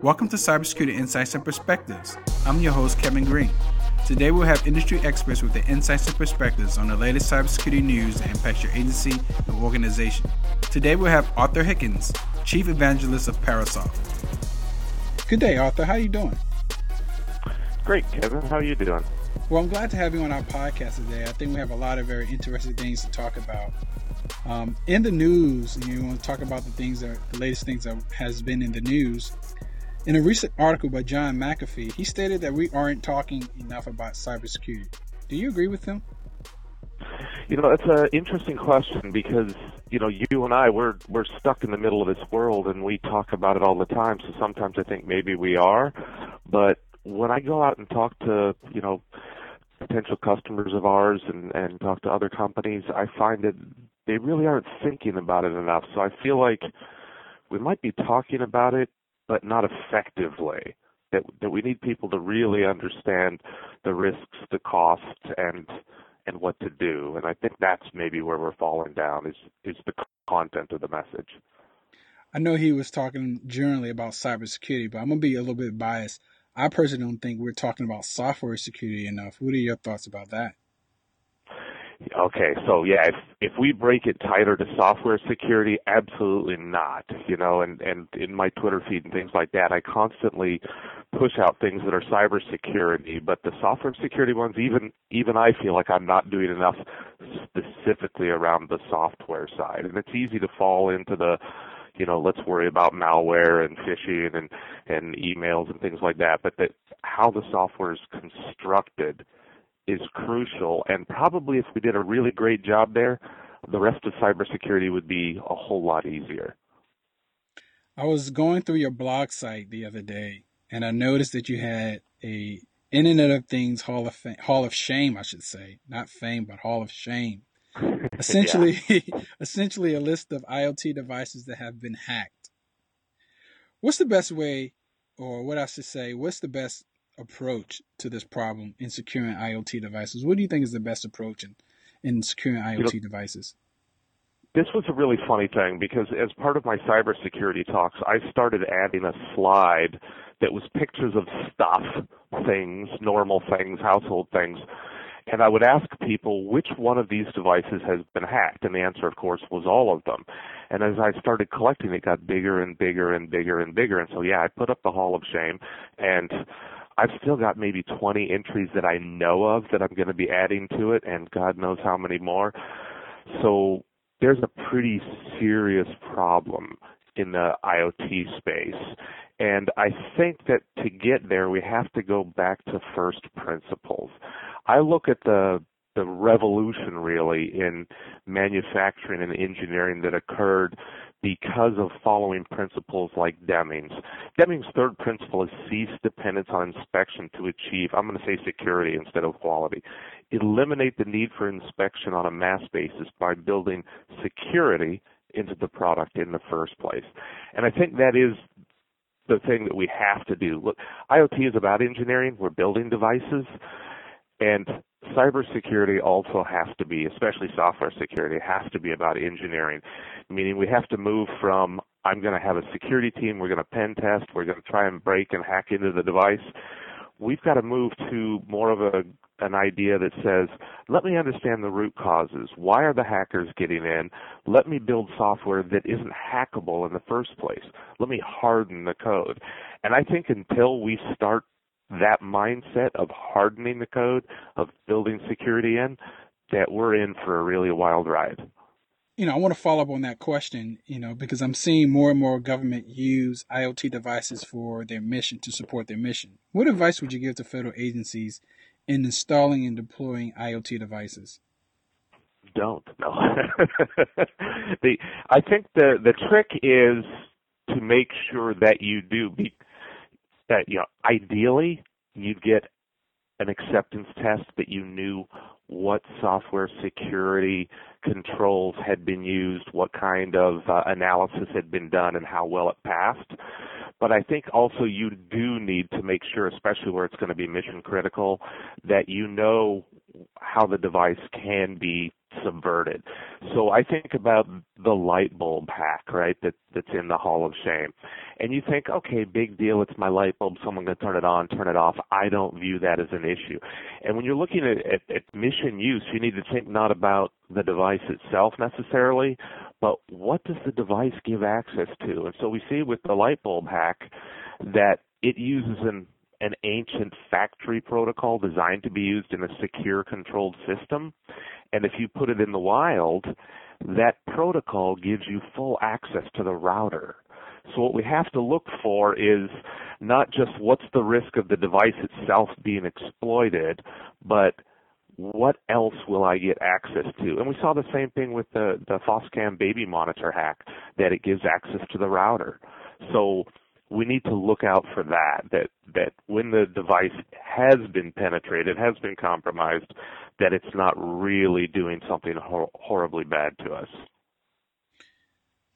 Welcome to Cybersecurity Insights and Perspectives. I'm your host, Kevin Greene. Today we'll have industry experts with their insights and perspectives on the latest cybersecurity news that impacts your agency and organization. Today we'll have Arthur Hickens, Chief Evangelist of Parasoft. Good day, Arthur. How are you doing? Great, Kevin. How are you doing? Well, I'm glad to have you on our podcast today. I think we have a lot of very interesting things to talk about. Um, in the news, you want to talk about the things that the latest things that has been in the news. In a recent article by John McAfee, he stated that we aren't talking enough about cybersecurity. Do you agree with him? You know, it's an interesting question because you know you and I we're we're stuck in the middle of this world and we talk about it all the time. So sometimes I think maybe we are, but when I go out and talk to you know potential customers of ours and and talk to other companies, I find that they really aren't thinking about it enough. So I feel like we might be talking about it but not effectively. That that we need people to really understand the risks, the costs, and and what to do. And I think that's maybe where we're falling down is is the content of the message. I know he was talking generally about cybersecurity, but I'm gonna be a little bit biased. I personally don't think we're talking about software security enough. What are your thoughts about that? Okay, so yeah, if if we break it tighter to software security, absolutely not. You know, and and in my Twitter feed and things like that, I constantly push out things that are cyber security, but the software security ones, even even I feel like I'm not doing enough specifically around the software side, and it's easy to fall into the you know, let's worry about malware and phishing and and emails and things like that, but that how the software is constructed is crucial. And probably if we did a really great job there, the rest of cybersecurity would be a whole lot easier. I was going through your blog site the other day, and I noticed that you had a Internet of Things Hall of Fame, Hall of Shame, I should say, not fame, but Hall of Shame. Essentially, yeah. essentially a list of IoT devices that have been hacked. What's the best way, or what I should say, what's the best approach to this problem in securing IoT devices? What do you think is the best approach in, in securing IoT you know, devices? This was a really funny thing because as part of my cybersecurity talks, I started adding a slide that was pictures of stuff, things, normal things, household things. And I would ask people which one of these devices has been hacked, and the answer, of course, was all of them. And as I started collecting, it got bigger and bigger and bigger and bigger. And so, yeah, I put up the Hall of Shame, and I've still got maybe 20 entries that I know of that I'm going to be adding to it, and God knows how many more. So there's a pretty serious problem in the IoT space. And I think that to get there, we have to go back to first principles. I look at the the revolution really in manufacturing and engineering that occurred because of following principles like Deming's. Deming's third principle is cease dependence on inspection to achieve, I'm going to say security instead of quality. Eliminate the need for inspection on a mass basis by building security into the product in the first place. And I think that is the thing that we have to do. Look, IoT is about engineering. We're building devices. And cybersecurity also has to be, especially software security, has to be about engineering, meaning we have to move from I'm going to have a security team, we're going to pen test, we're going to try and break and hack into the device. We've got to move to more of a an idea that says, let me understand the root causes. Why are the hackers getting in? Let me build software that isn't hackable in the first place. Let me harden the code. And I think until we start that mindset of hardening the code, of building security in, that we're in for a really wild ride. You know, I want to follow up on that question, you know, because I'm seeing more and more government use IoT devices for their mission to support their mission. What advice would you give to federal agencies in installing and deploying IoT devices? Don't. No. the I think the the trick is to make sure that you do be that you know ideally you'd get an acceptance test that you knew what software security controls had been used, what kind of uh, analysis had been done, and how well it passed. But I think also you do need to make sure, especially where it's going to be mission critical, that you know how the device can be subverted. So I think about the light bulb hack, right, that that's in the Hall of Shame. And you think, okay, big deal, it's my light bulb, someone gonna turn it on, turn it off. I don't view that as an issue. And when you're looking at, at, at mission use, you need to think not about the device itself necessarily, but what does the device give access to? And so we see with the light bulb hack that it uses an an ancient factory protocol designed to be used in a secure controlled system. And if you put it in the wild, that protocol gives you full access to the router. So what we have to look for is not just what's the risk of the device itself being exploited, but what else will I get access to? And we saw the same thing with the, the FOSCAM baby monitor hack, that it gives access to the router. So we need to look out for that, that, that when the device has been penetrated, has been compromised, that it's not really doing something hor- horribly bad to us.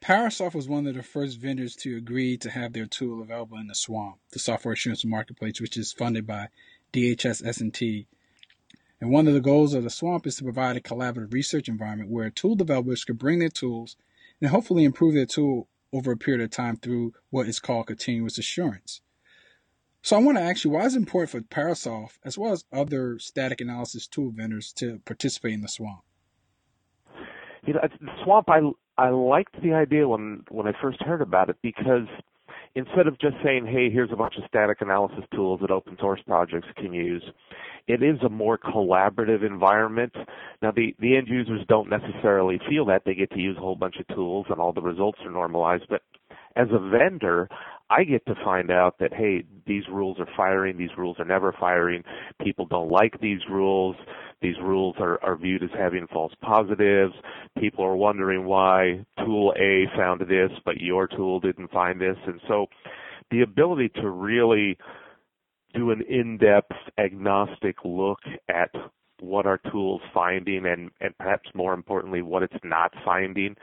Parasoft was one of the first vendors to agree to have their tool available in the Swamp, the software assurance marketplace, which is funded by DHS S&T. And one of the goals of the Swamp is to provide a collaborative research environment where tool developers could bring their tools and hopefully improve their tool over a period of time through what is called continuous assurance. So I want to ask you, why is it important for Parasoft, as well as other static analysis tool vendors, to participate in the swamp? You know, the swamp. I I liked the idea when when I first heard about it because instead of just saying, "Hey, here's a bunch of static analysis tools that open source projects can use," it is a more collaborative environment. Now, the the end users don't necessarily feel that they get to use a whole bunch of tools and all the results are normalized, but as a vendor, I get to find out that hey, these rules are firing, these rules are never firing. People don't like these rules. These rules are, are viewed as having false positives. People are wondering why tool A found this, but your tool didn't find this. And so the ability to really do an in-depth agnostic look at what our tool's finding and, and perhaps more importantly what it's not finding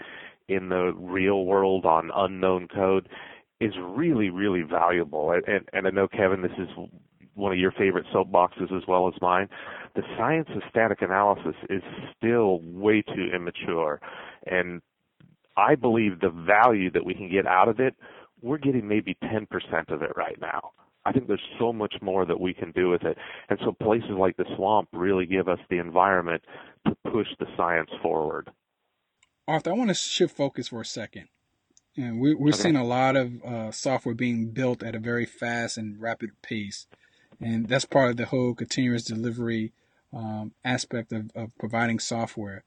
in the real world on unknown code is really, really valuable. And, and I know, Kevin, this is one of your favorite soapboxes as well as mine. The science of static analysis is still way too immature. And I believe the value that we can get out of it, we're getting maybe 10% of it right now. I think there's so much more that we can do with it. And so places like the swamp really give us the environment to push the science forward. Arthur, I want to shift focus for a second. And we, we're okay. seeing a lot of uh, software being built at a very fast and rapid pace. And that's part of the whole continuous delivery um, aspect of, of providing software.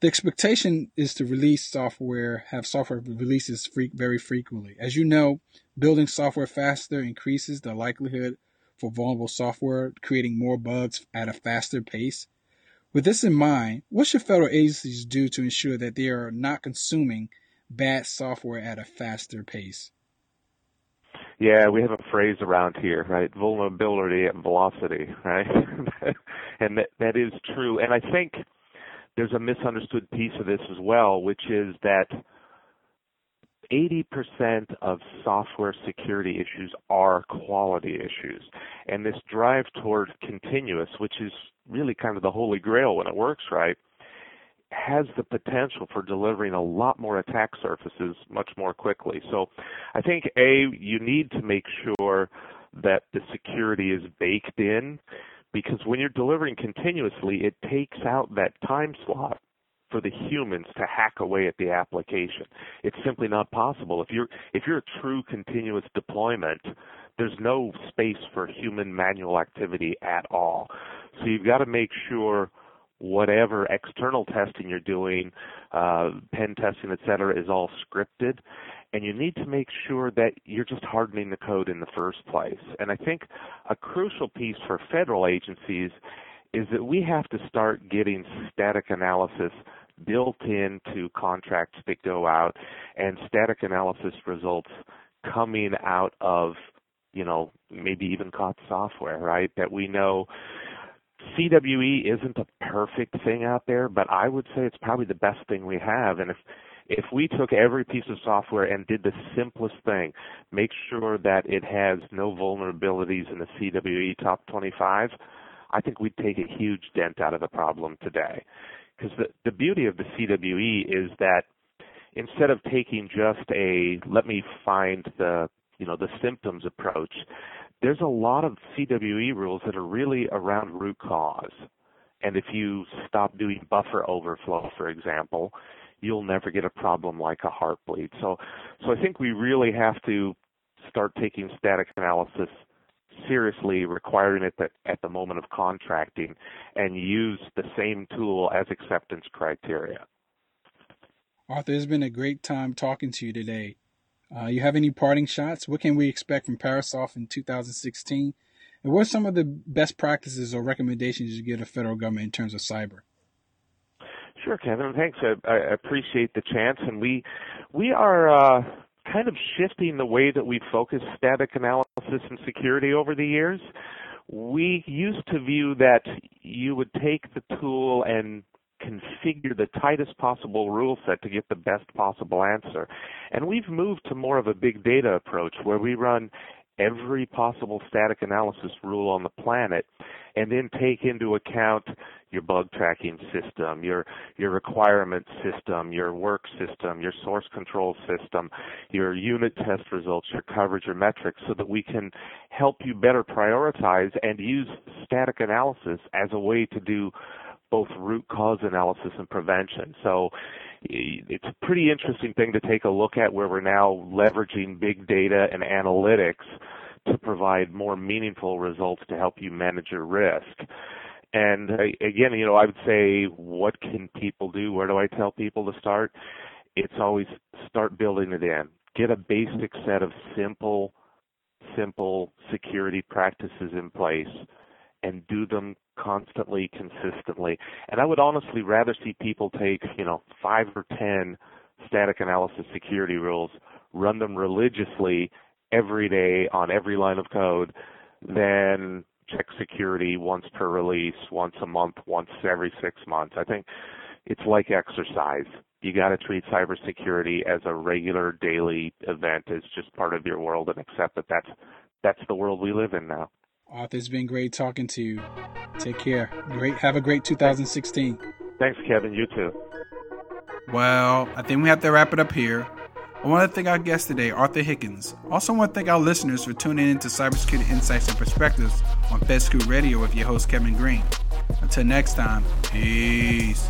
The expectation is to release software, have software releases free, very frequently. As you know, building software faster increases the likelihood for vulnerable software, creating more bugs at a faster pace. With this in mind, what should federal agencies do to ensure that they are not consuming bad software at a faster pace. Yeah, we have a phrase around here, right? Vulnerability at velocity, right? and that, that is true. And I think there's a misunderstood piece of this as well, which is that 80% of software security issues are quality issues. And this drive toward continuous, which is really kind of the holy grail when it works right, has the potential for delivering a lot more attack surfaces much more quickly. So I think A, you need to make sure that the security is baked in because when you're delivering continuously, it takes out that time slot for the humans to hack away at the application. It's simply not possible. If you're if you're a true continuous deployment, there's no space for human manual activity at all. So you've got to make sure whatever external testing you're doing, uh, pen testing, et cetera, is all scripted. And you need to make sure that you're just hardening the code in the first place. And I think a crucial piece for federal agencies is that we have to start getting static analysis built into contracts that go out and static analysis results coming out of you know maybe even COTS software right that we know CWE isn't a perfect thing out there, but I would say it's probably the best thing we have. And if if we took every piece of software and did the simplest thing, make sure that it has no vulnerabilities in the CWE top 25, I think we'd take a huge dent out of the problem today. Because the, the beauty of the CWE is that instead of taking just a let me find the you know the symptoms approach, there's a lot of CWE rules that are really around root cause. And if you stop doing buffer overflow, for example, you'll never get a problem like a Heartbleed. So, so I think we really have to start taking static analysis seriously, requiring it at, at the moment of contracting, and use the same tool as acceptance criteria. Arthur, it's been a great time talking to you today. Uh, you have any parting shots? What can we expect from Parasoft in 2016? And what are some of the best practices or recommendations you give the federal government in terms of cyber? Sure, Kevin. Thanks. I, I appreciate the chance, and we we are uh, kind of shifting the way that we focus static analysis and security over the years. We used to view that you would take the tool and configure the tightest possible rule set to get the best possible answer. And we've moved to more of a big data approach where we run every possible static analysis rule on the planet and then take into account your bug tracking system, your your requirement system, your work system, your source control system, your unit test results, your coverage, your metrics so that we can help you better prioritize and use static analysis as a way to do both root cause analysis and prevention. So eh, it's a pretty interesting thing to take a look at where we're now leveraging big data and analytics to provide more meaningful results to help you manage your risk. And eh, again, you know, I would say, what can people do? Where do I tell people to start? It's always start building it in. Get a basic set of simple, simple security practices in place and do them constantly, consistently. And I would honestly rather see people take, you know, five or ten static analysis security rules, run them religiously every day on every line of code than check security once per release, once a month, once every six months. I think it's like exercise. You got to treat cybersecurity as a regular daily event, as just part of your world, and accept that that's that's the world we live in now. Arthur, it's been great talking to you. Take care. Great. Have a great 2016. Thanks, Kevin. You too. Well, I think we have to wrap it up here. I want to thank our guest today, Arthur Hickens. Also, want to thank our listeners for tuning in to Cybersecurity Insights and Perspectives on FedScoop Radio with your host, Kevin Greene. Until next time, peace.